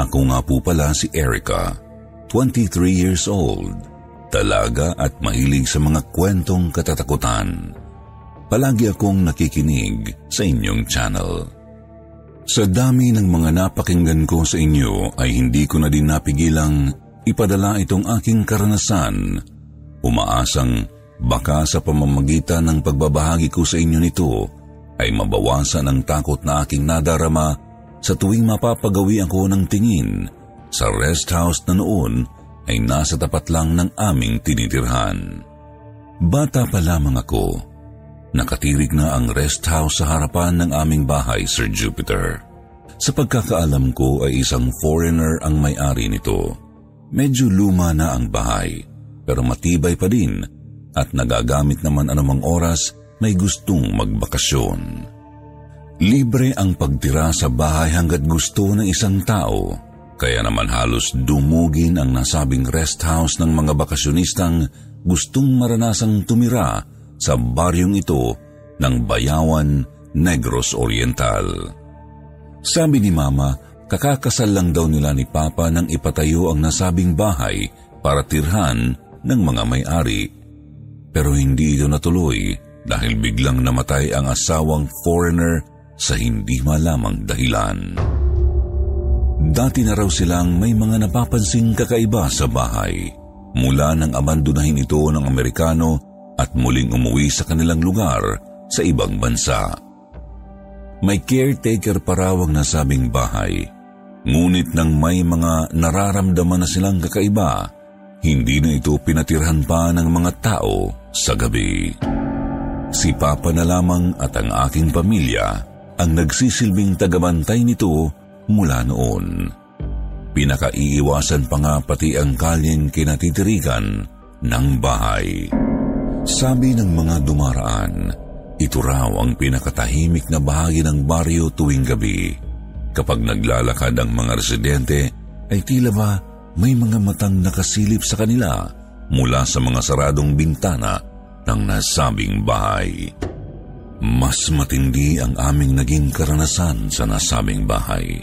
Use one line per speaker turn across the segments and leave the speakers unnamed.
Ako nga po pala si Erica, 23 years old, talaga at mahilig sa mga kwentong katatakutan. Palagi akong nakikinig sa inyong channel. Sa dami ng mga napakinggan ko sa inyo ay hindi ko na din napigilang ipadala itong aking karanasan. Umaasang baka sa pamamagitan ng pagbabahagi ko sa inyo nito ay mabawasan ang takot na aking nadarama sa tuwing mapapagawi ako ng tingin sa rest house na noon ay nasa tapat lang ng aming tinitirhan. Bata pa lamang ako. Nakatirig na ang rest house sa harapan ng aming bahay, Sir Jupiter. Sa pagkakaalam ko ay isang foreigner ang may-ari nito. Medyo luma na ang bahay, pero matibay pa din at nagagamit naman anumang oras may gustong magbakasyon. Libre ang pagtira sa bahay hanggat gusto ng isang tao, kaya naman halos dumugin ang nasabing rest house ng mga bakasyonistang gustong maranasang tumira sa baryong ito ng Bayawan, Negros Oriental. Sabi ni Mama, kakakasal lang daw nila ni Papa nang ipatayo ang nasabing bahay para tirhan ng mga may-ari. Pero hindi ito natuloy dahil biglang namatay ang asawang foreigner sa hindi malamang dahilan. Dati na raw silang may mga napapansing kakaiba sa bahay mula nang abandonahin ito ng Amerikano at muling umuwi sa kanilang lugar sa ibang bansa. May caretaker pa raw ang nasabing bahay, ngunit nang may mga nararamdaman na silang kakaiba, hindi na ito pinatirhan pa ng mga tao sa gabi. Si Papa na lamang at ang aking pamilya ang nagsisilbing tagabantay nito mula noon. Pinakaiiwasan pa nga pati ang kalyeng kinatitirigan ng bahay. Sabi ng mga dumaraan, ito raw ang pinakatahimik na bahagi ng baryo tuwing gabi. Kapag naglalakad ang mga residente, ay tila ba may mga matang nakasilip sa kanila mula sa mga saradong bintana ng nasabing bahay. Mas matindi ang aming naging karanasan sa nasabing bahay.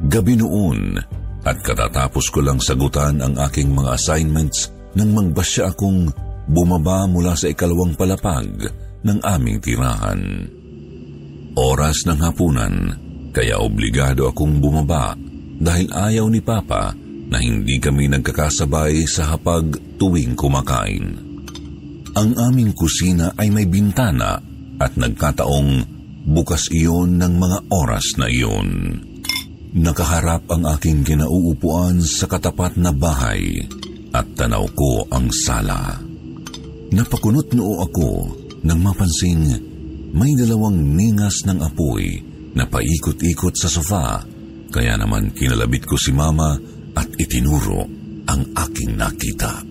Gabi noon at katatapos ko lang sagutan ang aking mga assignments nang magbasya akong bumaba mula sa ikalawang palapag ng aming tirahan. Oras ng hapunan, kaya obligado akong bumaba dahil ayaw ni Papa na hindi kami nagkakasabay sa hapag tuwing kumakain. Ang aming kusina ay may bintana at nagkataong bukas iyon ng mga oras na iyon. Nakaharap ang aking kinauupuan sa katapat na bahay at tanaw ko ang sala. Napakunot noo ako nang mapansing may dalawang ningas ng apoy na paikot-ikot sa sofa kaya naman kinalabit ko si mama at itinuro ang aking nakita.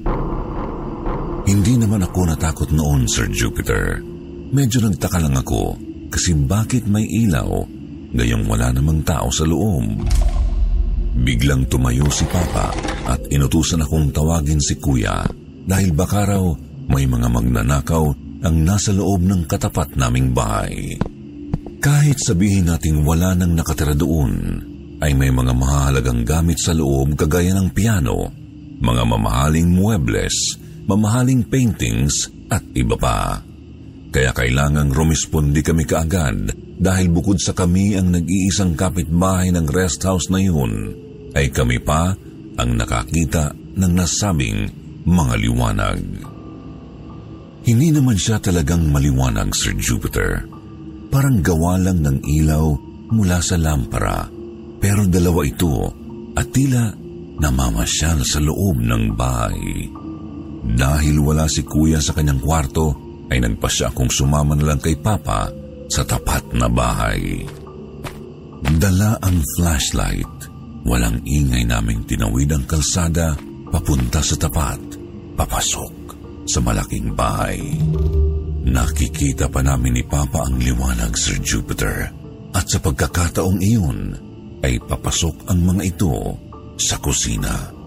Hindi naman ako natakot noon, Sir Jupiter. Medyo nagtaka lang ako kasi bakit may ilaw gayong wala namang tao sa loob. Biglang tumayo si Papa at inutusan akong tawagin si Kuya dahil baka raw may mga magnanakaw ang nasa loob ng katapat naming bahay. Kahit sabihin nating wala nang nakatira doon, ay may mga mahalagang gamit sa loob kagaya ng piano, mga mamahaling muebles, mamahaling paintings at iba pa. Kaya kailangang rumispondi kami kaagad dahil bukod sa kami ang nag-iisang kapitbahay ng rest house na yun, ay kami pa ang nakakita ng nasabing mga liwanag. Hindi naman siya talagang maliwanag, Sir Jupiter Parang gawa lang ng ilaw mula sa lampara. Pero dalawa ito at tila namamasyal sa loob ng bahay. Dahil wala si kuya sa kanyang kwarto, ay nagpasya akong sumama na lang kay Papa sa tapat na bahay. Dala ang flashlight. Walang ingay naming tinawid ang kalsada papunta sa tapat, papasok sa malaking bahay. Nakikita pa namin ni Papa ang liwanag, Sir Jupiter. At sa pagkakataong iyon, ay papasok ang mga ito sa kusina.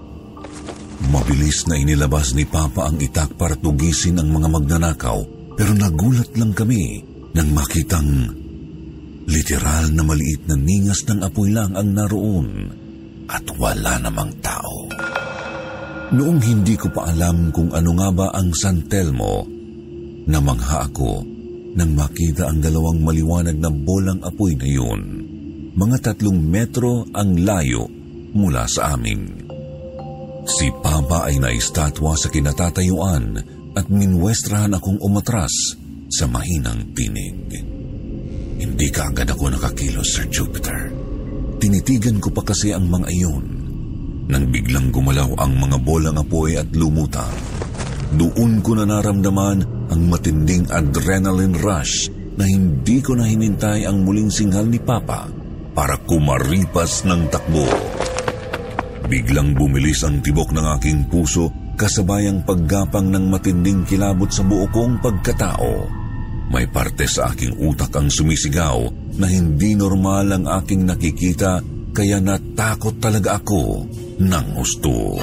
Mabilis na inilabas ni Papa ang itak para tugisin ang mga magnanakaw pero nagulat lang kami nang makitang literal na maliit na ningas ng apoy lang ang naroon at wala namang tao. Noong hindi ko pa alam kung ano nga ba ang San Telmo, Namangha ako nang makita ang dalawang maliwanag na bolang apoy na yun. Mga tatlong metro ang layo mula sa amin. Si Papa ay naistatwa sa kinatatayuan at minwestrahan akong umatras sa mahinang tinig. Hindi ka agad ako nakakilos, Sir Jupiter. Tinitigan ko pa kasi ang mga iyon nang biglang gumalaw ang mga bolang apoy at lumutang. Doon ko na naramdaman ang matinding adrenaline rush na hindi ko na hinintay ang muling singhal ni Papa para kumaripas ng takbo. Biglang bumilis ang tibok ng aking puso kasabayang paggapang ng matinding kilabot sa buo kong pagkatao. May parte sa aking utak ang sumisigaw na hindi normal ang aking nakikita kaya natakot talaga ako ng gusto.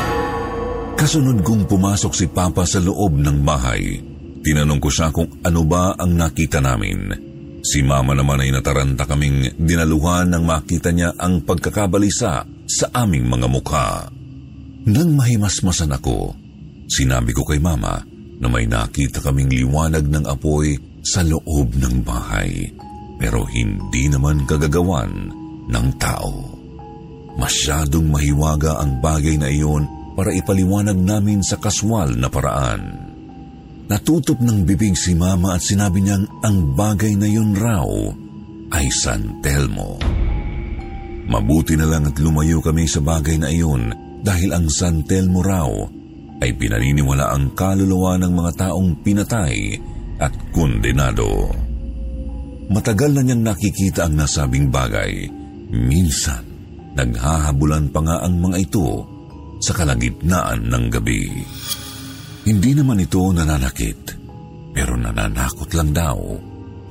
Kasunod kong pumasok si Papa sa loob ng bahay. Tinanong ko siya kung ano ba ang nakita namin. Si Mama naman ay nataranta kaming dinaluhan nang makita niya ang pagkakabalisa sa aming mga mukha. Nang mahimasmasan ako, sinabi ko kay Mama na may nakita kaming liwanag ng apoy sa loob ng bahay pero hindi naman kagagawan ng tao. Masyadong mahiwaga ang bagay na iyon para ipaliwanag namin sa kaswal na paraan. Natutop ng bibig si Mama at sinabi niyang ang bagay na yun raw ay San Telmo. Mabuti na lang at lumayo kami sa bagay na iyon dahil ang San Telmo raw ay pinaniniwala ang kaluluwa ng mga taong pinatay at kondenado. Matagal na niyang nakikita ang nasabing bagay. Minsan, naghahabulan pa nga ang mga ito sa kalagitnaan ng gabi. Hindi naman ito nananakit, pero nananakot lang daw.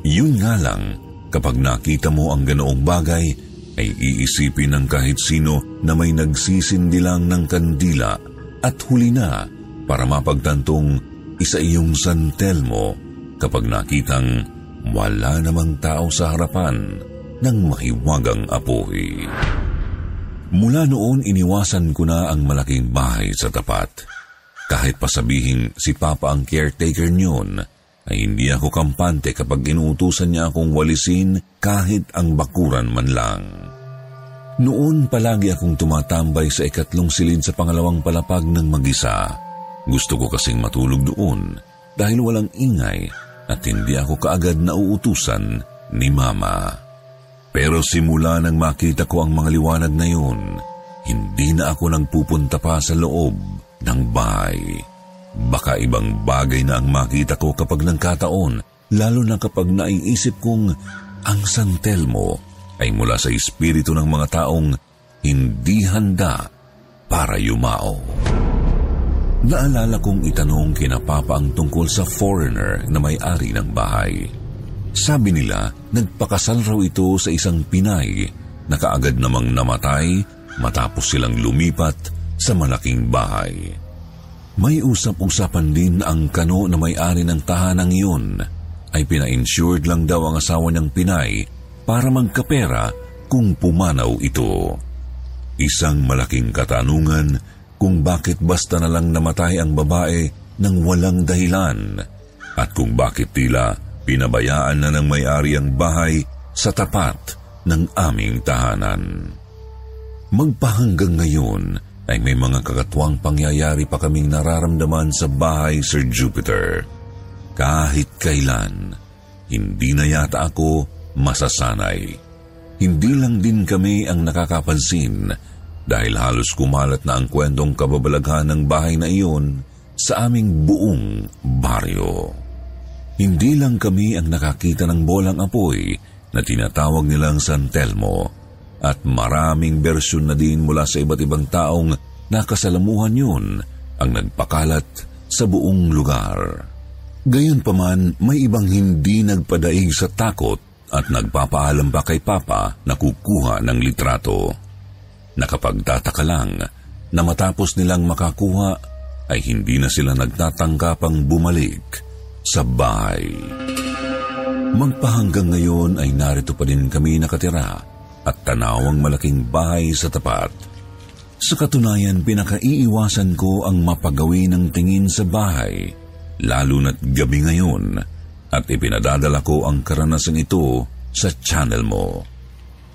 Yun nga lang, kapag nakita mo ang ganoong bagay, ay iisipin ng kahit sino na may nagsisindi lang ng kandila at huli na para mapagtantong isa iyong santel mo kapag nakitang wala namang tao sa harapan ng mahiwagang apoy. Mula noon iniwasan ko na ang malaking bahay sa tapat. Kahit pasabihin si Papa ang caretaker niyon, ay hindi ako kampante kapag inuutusan niya akong walisin kahit ang bakuran man lang. Noon palagi akong tumatambay sa ikatlong silid sa pangalawang palapag ng magisa. Gusto ko kasing matulog doon dahil walang ingay at hindi ako kaagad na uutusan ni Mama. Pero simula nang makita ko ang mga liwanag na yun, hindi na ako nang pupunta pa sa loob ng bahay. Baka ibang bagay na ang makita ko kapag nagkataon, lalo na kapag naiisip kong ang San Telmo ay mula sa espiritu ng mga taong hindi handa para yumao. Naalala kong itanong kina Papa ang tungkol sa foreigner na may-ari ng bahay. Sabi nila, nagpakasal raw ito sa isang Pinay na kaagad namang namatay matapos silang lumipat sa malaking bahay. May usap-usapan din ang kano na may-ari ng tahanang iyon ay pina-insured lang daw ang asawa niyang Pinay para magkapera kung pumanaw ito. Isang malaking katanungan kung bakit basta na lang namatay ang babae nang walang dahilan at kung bakit tila pinabayaan na ng may-ari ang bahay sa tapat ng aming tahanan. Magpahanggang ngayon ay may mga kakatwang pangyayari pa kaming nararamdaman sa bahay, Sir Jupiter. Kahit kailan, hindi na yata ako masasanay. Hindi lang din kami ang nakakapansin dahil halos kumalat na ang kwentong kababalaghan ng bahay na iyon sa aming buong baryo. Hindi lang kami ang nakakita ng bolang apoy na tinatawag nilang San Telmo at maraming bersyon na din mula sa iba't ibang taong nakasalamuhan yun ang nagpakalat sa buong lugar. Gayunpaman, may ibang hindi nagpadaig sa takot at nagpapaalam pa kay Papa na kukuha ng litrato. Nakapagtataka lang na matapos nilang makakuha ay hindi na sila nagtatanggapang bumalik sa bahay. Magpahanggang ngayon ay narito pa din kami nakatira at tanawang malaking bahay sa tapat. Sa katunayan, pinakaiiwasan ko ang mapagawi ng tingin sa bahay, lalo na't gabi ngayon, at ipinadadala ko ang karanasang ito sa channel mo.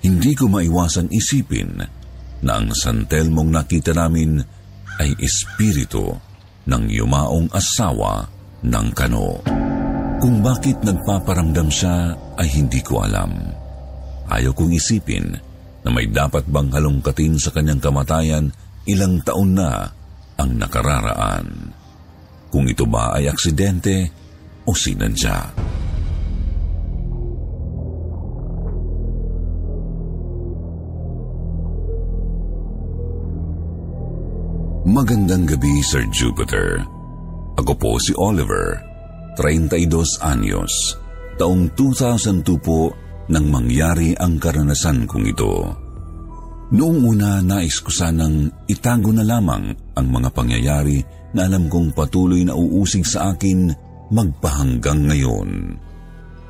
Hindi ko maiwasang isipin na ang santelmong nakita namin ay espiritu ng yumaong asawa ng kano. Kung bakit nagpaparamdam siya ay hindi ko alam. Ayaw kong isipin na may dapat bang halongkatin sa kanyang kamatayan ilang taon na ang nakararaan. Kung ito ba ay aksidente o sinadya. Magandang gabi, Sir Jupiter. Ako po si Oliver, 32 anyos. Taong 2002 po nang mangyari ang karanasan kong ito. Noong una, nais ko sanang itago na lamang ang mga pangyayari na alam kong patuloy na uusig sa akin magpahanggang ngayon.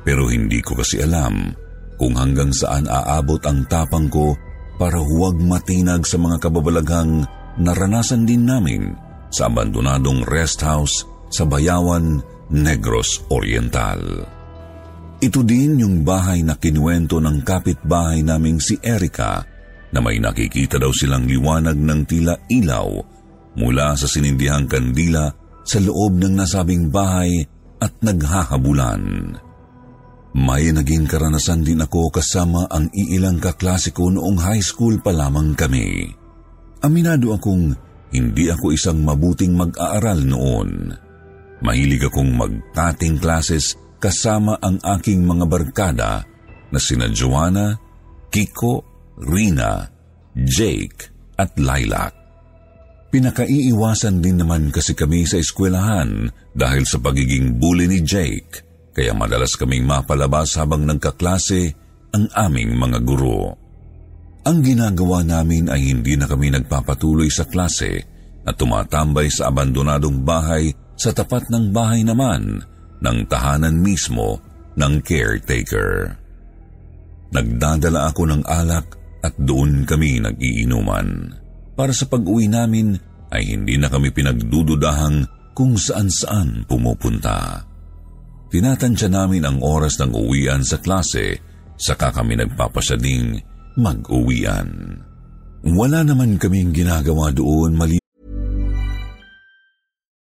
Pero hindi ko kasi alam kung hanggang saan aabot ang tapang ko para huwag matinag sa mga kababalaghang naranasan din namin sa abandonadong rest house sa Bayawan, Negros Oriental. Ito din yung bahay na kinuwento ng kapitbahay naming si Erika na may nakikita daw silang liwanag ng tila ilaw mula sa sinindihang kandila sa loob ng nasabing bahay at naghahabulan. May naging karanasan din ako kasama ang iilang kaklase ko noong high school pa lamang kami. Aminado akong hindi ako isang mabuting mag-aaral noon. Mahilig akong magtating classes kasama ang aking mga barkada na sina Joanna, Kiko, Rina, Jake at Lilac. Pinakaiiwasan din naman kasi kami sa eskwelahan dahil sa pagiging bully ni Jake, kaya madalas kaming mapalabas habang nagkaklase ang aming mga guro. Ang ginagawa namin ay hindi na kami nagpapatuloy sa klase at tumatambay sa abandonadong bahay sa tapat ng bahay naman ng tahanan mismo ng caretaker. Nagdadala ako ng alak at doon kami nag-iinuman. Para sa pag-uwi namin ay hindi na kami pinagdududahang kung saan-saan pumupunta. Tinatansya namin ang oras ng uwian sa klase, saka kami nagpapasyading mag-uwian. Wala naman kaming ginagawa doon mali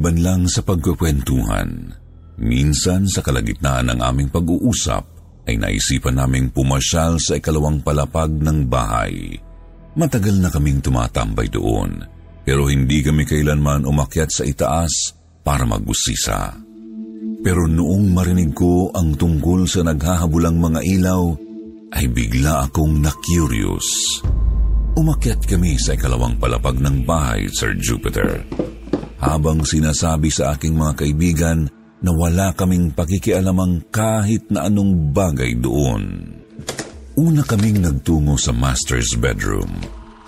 Banlang sa pagkukwentuhan, minsan sa kalagitnaan ng aming pag-uusap, ay naisipan naming pumasyal sa ikalawang palapag ng bahay. Matagal na kaming tumatambay doon, pero hindi kami kailanman umakyat sa itaas para magbusisa. Pero noong marinig ko ang tungkol sa naghahabulang mga ilaw, ay bigla akong na-curious. Umakyat kami sa ikalawang palapag ng bahay, Sir Jupiter habang sinasabi sa aking mga kaibigan na wala kaming pakikialamang kahit na anong bagay doon. Una kaming nagtungo sa master's bedroom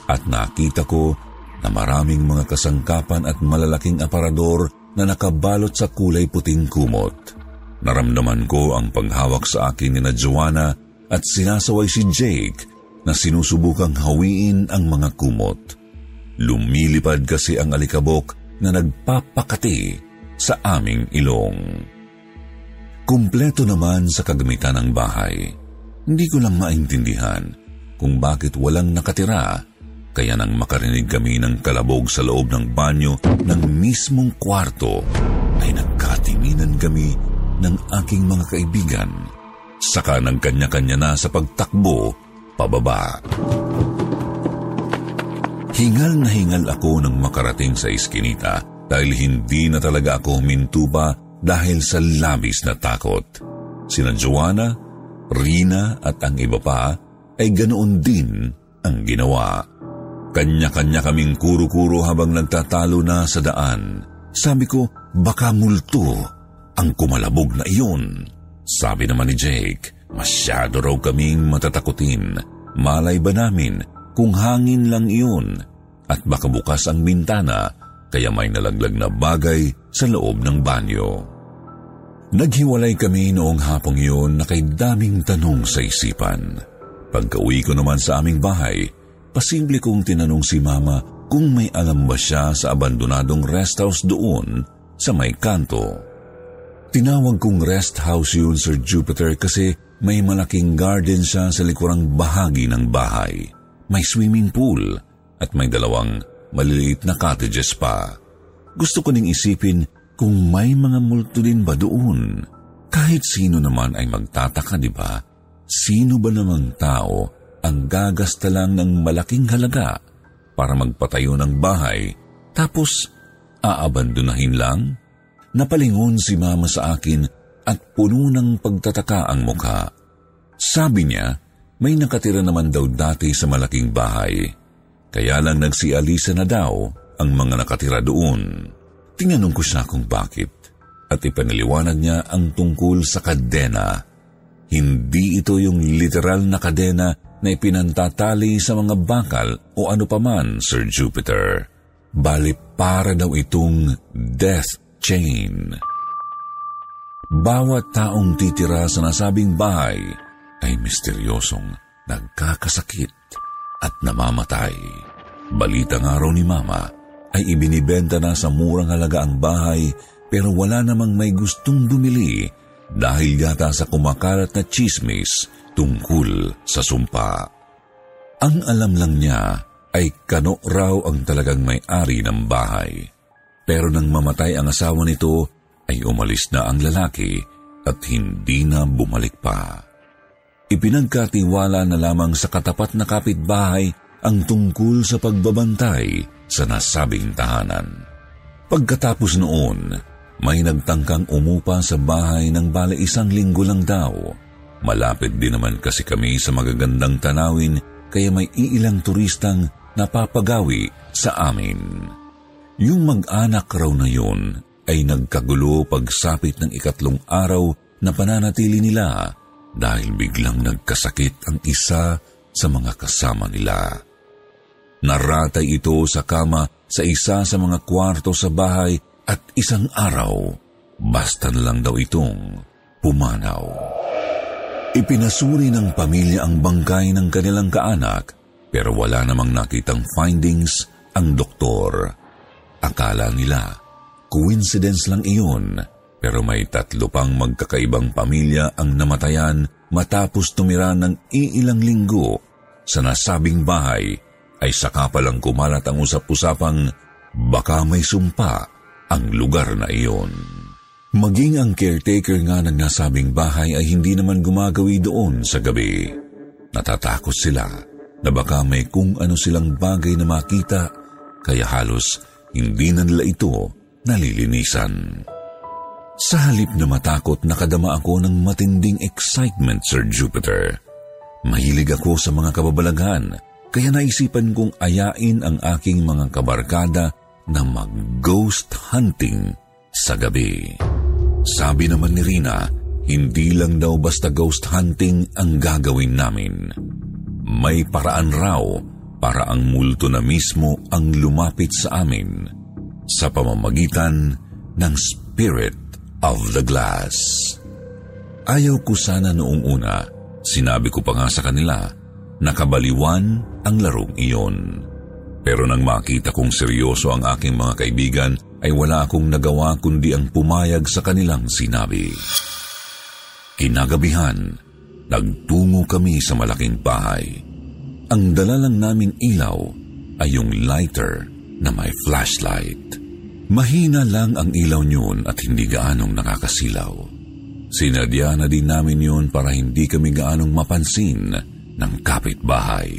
at nakita ko na maraming mga kasangkapan at malalaking aparador na nakabalot sa kulay puting kumot. Naramdaman ko ang paghawak sa akin ni na Joanna at sinasaway si Jake na sinusubukang hawiin ang mga kumot. Lumilipad kasi ang alikabok na nagpapakati sa aming ilong. Kumpleto naman sa kagamitan ng bahay. Hindi ko lang maintindihan kung bakit walang nakatira kaya nang makarinig kami ng kalabog sa loob ng banyo ng mismong kwarto ay nagkatinginan kami ng aking mga kaibigan. Saka ng kanya-kanya na sa pagtakbo pababa. Hingal na hingal ako nang makarating sa iskinita dahil hindi na talaga ako humintuba dahil sa labis na takot. Sina Joanna, Rina at ang iba pa ay ganoon din ang ginawa. Kanya-kanya kaming kuro-kuro habang nagtatalo na sa daan. Sabi ko, baka multo ang kumalabog na iyon. Sabi naman ni Jake, masyado raw kaming matatakutin. Malay ba namin kung hangin lang iyon at baka bukas ang bintana kaya may nalaglag na bagay sa loob ng banyo. Naghiwalay kami noong hapong iyon na kay daming tanong sa isipan. Pagka-uwi ko naman sa aming bahay, pasimple kong tinanong si Mama kung may alam ba siya sa abandonadong rest house doon sa may kanto. Tinawag kong rest house yun, Sir Jupiter, kasi may malaking garden siya sa likurang bahagi ng bahay. May swimming pool at may dalawang maliliit na cottages pa. Gusto ko ning isipin kung may mga multo din ba doon. Kahit sino naman ay magtataka, di ba? Sino ba namang tao ang gagasta lang ng malaking halaga para magpatayo ng bahay tapos aabandonahin lang? Napalingon si mama sa akin at puno ng pagtataka ang mukha. Sabi niya, may nakatira naman daw dati sa malaking bahay. Kaya lang nagsialisa na daw ang mga nakatira doon. Tinanong ko siya kung bakit at ipaniliwanag niya ang tungkol sa kadena. Hindi ito yung literal na kadena na ipinantatali sa mga bakal o ano paman, Sir Jupiter. Bali para daw itong death chain. Bawat taong titira sa nasabing bahay ay misteryosong nagkakasakit at namamatay. Balita nga raw ni Mama ay ibinibenta na sa murang halaga ang bahay pero wala namang may gustong bumili dahil yata sa kumakalat na chismis tungkol sa sumpa. Ang alam lang niya ay kano raw ang talagang may-ari ng bahay. Pero nang mamatay ang asawa nito, ay umalis na ang lalaki at hindi na bumalik pa. Ipinagkatiwala na lamang sa katapat na kapitbahay ang tungkol sa pagbabantay sa nasabing tahanan. Pagkatapos noon, may nagtangkang umupa sa bahay ng bale isang linggo lang daw. Malapit din naman kasi kami sa magagandang tanawin kaya may iilang turistang napapagawi sa amin. Yung mag-anak raw na yun ay nagkagulo pagsapit ng ikatlong araw na pananatili nila dahil biglang nagkasakit ang isa sa mga kasama nila. Naratay ito sa kama sa isa sa mga kwarto sa bahay at isang araw, basta na lang daw itong pumanaw. Ipinasuri ng pamilya ang bangkay ng kanilang kaanak pero wala namang nakitang findings ang doktor. Akala nila, coincidence lang iyon pero may tatlo pang magkakaibang pamilya ang namatayan matapos tumira ng iilang linggo sa nasabing bahay ay saka palang kumalat ang usap-usapang baka may sumpa ang lugar na iyon. Maging ang caretaker nga ng nasabing bahay ay hindi naman gumagawi doon sa gabi. Natatakot sila na baka may kung ano silang bagay na makita kaya halos hindi na nila ito nalilinisan. Sa halip na matakot, nakadama ako ng matinding excitement, Sir Jupiter. Mahilig ako sa mga kababalaghan, kaya naisipan kong ayain ang aking mga kabarkada na mag-ghost hunting sa gabi. Sabi naman ni Rina, hindi lang daw basta ghost hunting ang gagawin namin. May paraan raw para ang multo na mismo ang lumapit sa amin sa pamamagitan ng Spirit of the Glass. Ayaw ko sana noong una, sinabi ko pa nga sa kanila, nakabaliwan ang larong iyon. Pero nang makita kong seryoso ang aking mga kaibigan, ay wala akong nagawa kundi ang pumayag sa kanilang sinabi. Kinagabihan, nagtungo kami sa malaking bahay. Ang dala lang naming ilaw ay yung lighter na may flashlight. Mahina lang ang ilaw niyon at hindi gaanong nakakasilaw. Sinadya na din namin yun para hindi kami gaanong mapansin ng kapitbahay.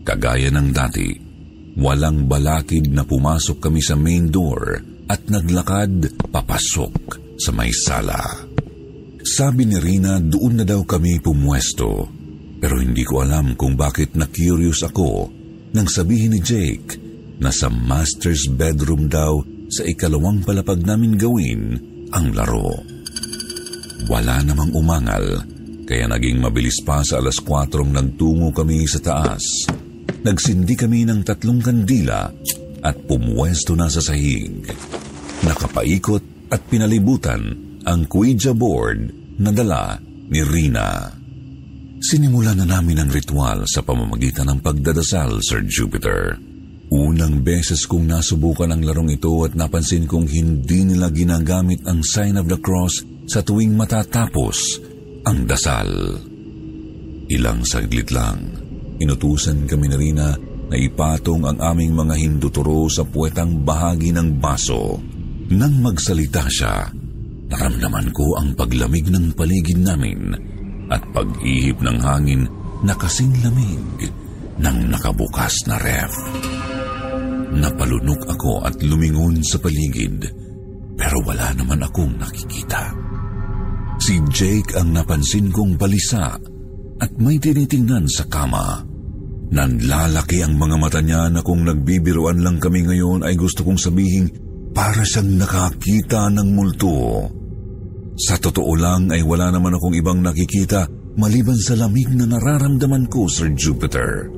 Kagaya ng dati, Walang balakid na pumasok kami sa main door at naglakad papasok sa may sala. Sabi ni Rina doon na daw kami pumwesto pero hindi ko alam kung bakit na-curious ako nang sabihin ni Jake na sa master's bedroom daw sa ikalawang palapag namin gawin ang laro. Wala namang umangal kaya naging mabilis pa sa alas 4 nagtungo kami sa taas Nagsindi kami ng tatlong kandila at pumuwesto na sa sahig. Nakapaikot at pinalibutan ang Ouija board na dala ni Rina. Sinimulan na namin ang ritual sa pamamagitan ng pagdadasal, Sir Jupiter. Unang beses kong nasubukan ang larong ito at napansin kong hindi nila ginagamit ang sign of the cross sa tuwing matatapos ang dasal. Ilang saglit lang inutusan kami na Rina na ipatong ang aming mga hinduturo sa puwetang bahagi ng baso. Nang magsalita siya, naramdaman ko ang paglamig ng paligid namin at pag-ihip ng hangin na kasing lamig ng nakabukas na ref. Napalunok ako at lumingon sa paligid pero wala naman akong nakikita. Si Jake ang napansin kong balisa at may tinitingnan sa kama. Nanlalaki ang mga mata niya na kung nagbibiruan lang kami ngayon ay gusto kong sabihin para siyang nakakita ng multo. Sa totoo lang ay wala naman akong ibang nakikita maliban sa lamig na nararamdaman ko, Sir Jupiter.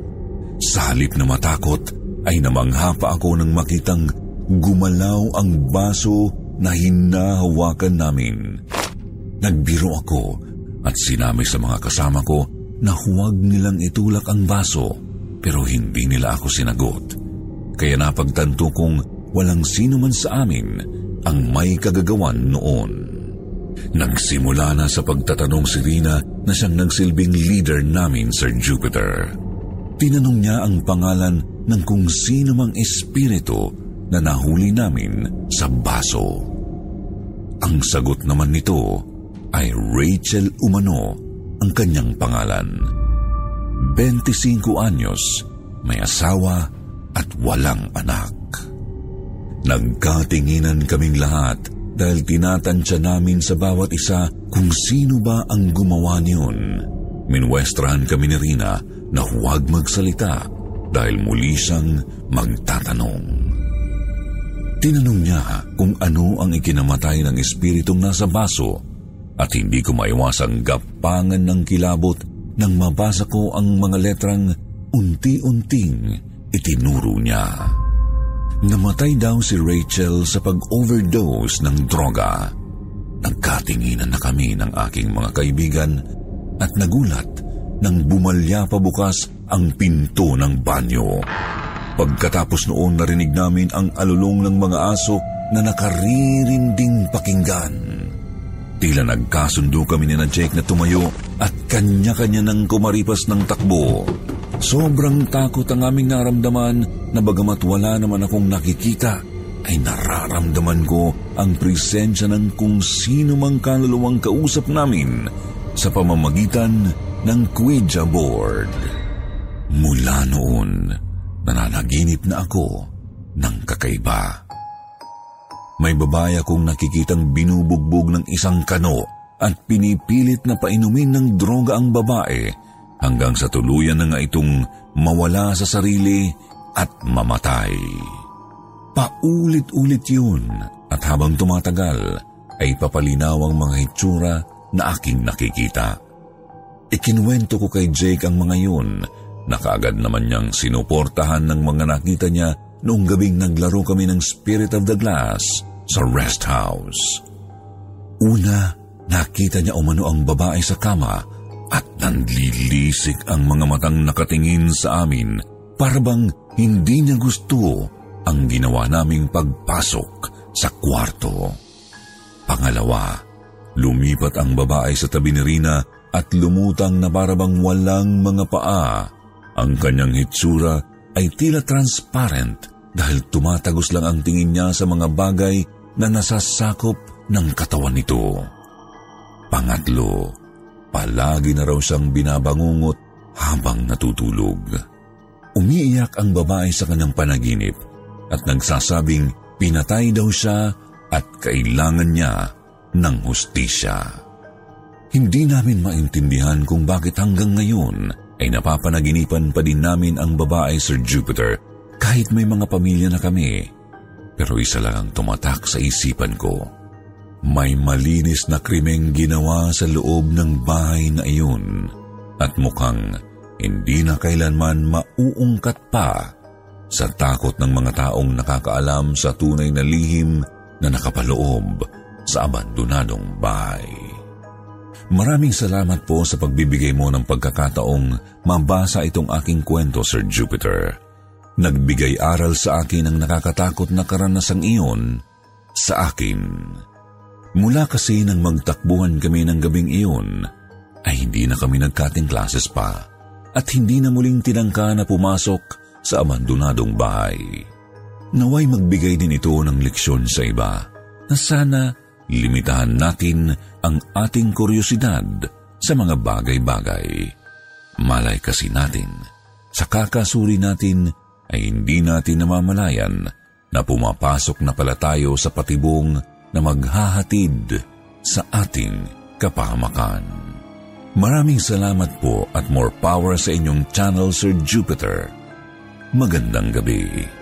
Sa halip na matakot ay namangha pa ako nang makitang gumalaw ang baso na hinahawakan namin. Nagbiro ako at sinami sa mga kasama ko na huwag nilang itulak ang baso pero hindi nila ako sinagot. Kaya napagtanto kong walang sino man sa amin ang may kagagawan noon. Nagsimula na sa pagtatanong si Rina na siyang nagsilbing leader namin, Sir Jupiter. Tinanong niya ang pangalan ng kung sino mang espiritu na nahuli namin sa baso. Ang sagot naman nito ay Rachel Umano ang kanyang pangalan. 25 anyos, may asawa at walang anak. Nagkatinginan kaming lahat dahil tinatansya namin sa bawat isa kung sino ba ang gumawa niyon. Minwestrahan kami ni Rina na huwag magsalita dahil muli siyang magtatanong. Tinanong niya kung ano ang ikinamatay ng espiritong nasa baso at hindi ko maiwasang gapangan ng kilabot nang mabasa ko ang mga letrang unti-unting itinuro niya. Namatay daw si Rachel sa pag-overdose ng droga. Nagkatinginan na kami ng aking mga kaibigan at nagulat nang bumalya pa bukas ang pinto ng banyo. Pagkatapos noon narinig namin ang alulong ng mga aso na nakaririnding pakinggan. Tila nagkasundo kami ni na Jake na tumayo at kanya-kanya nang kumaripas ng takbo. Sobrang takot ang aming naramdaman na bagamat wala naman akong nakikita, ay nararamdaman ko ang presensya ng kung sino mang kaluluwang kausap namin sa pamamagitan ng Ouija board. Mula noon, nananaginip na ako ng kakaiba. May babae akong nakikitang binubugbog ng isang kano at pinipilit na painumin ng droga ang babae hanggang sa tuluyan na nga itong mawala sa sarili at mamatay. Paulit-ulit yun at habang tumatagal ay papalinaw ang mga hitsura na aking nakikita. Ikinwento ko kay Jake ang mga yun na kaagad naman niyang sinuportahan ng mga nakita niya noong gabing naglaro kami ng Spirit of the Glass sa rest house. Una, nakita niya umano ang babae sa kama at nanlilisik ang mga matang nakatingin sa amin para bang hindi niya gusto ang ginawa naming pagpasok sa kwarto. Pangalawa, lumipat ang babae sa tabi ni Rina at lumutang na parabang walang mga paa. Ang kanyang hitsura ay tila transparent dahil tumatagos lang ang tingin niya sa mga bagay na nasasakop ng katawan nito. Pangatlo, Palagi na raw siyang binabangungot habang natutulog. Umiiyak ang babae sa kanyang panaginip at nagsasabing pinatay daw siya at kailangan niya ng hustisya. Hindi namin maintindihan kung bakit hanggang ngayon ay napapanaginipan pa din namin ang babae Sir Jupiter kahit may mga pamilya na kami. Pero isa lang ang tumatak sa isipan ko may malinis na krimeng ginawa sa loob ng bahay na iyon at mukhang hindi na kailanman mauungkat pa sa takot ng mga taong nakakaalam sa tunay na lihim na nakapaloob sa abandonadong bahay. Maraming salamat po sa pagbibigay mo ng pagkakataong mabasa itong aking kwento, Sir Jupiter. Nagbigay aral sa akin ang nakakatakot na karanasang iyon sa akin. Mula kasi nang magtakbuhan kami ng gabing iyon, ay hindi na kami nagkating classes pa at hindi na muling tinangka na pumasok sa abandonadong bahay. Naway magbigay din ito ng leksyon sa iba na sana limitahan natin ang ating kuryosidad sa mga bagay-bagay. Malay kasi natin, sa kakasuri natin ay hindi natin namamalayan na pumapasok na pala tayo sa patibong na maghahatid sa ating kapahamakan. Maraming salamat po at more power sa inyong channel, Sir Jupiter. Magandang gabi.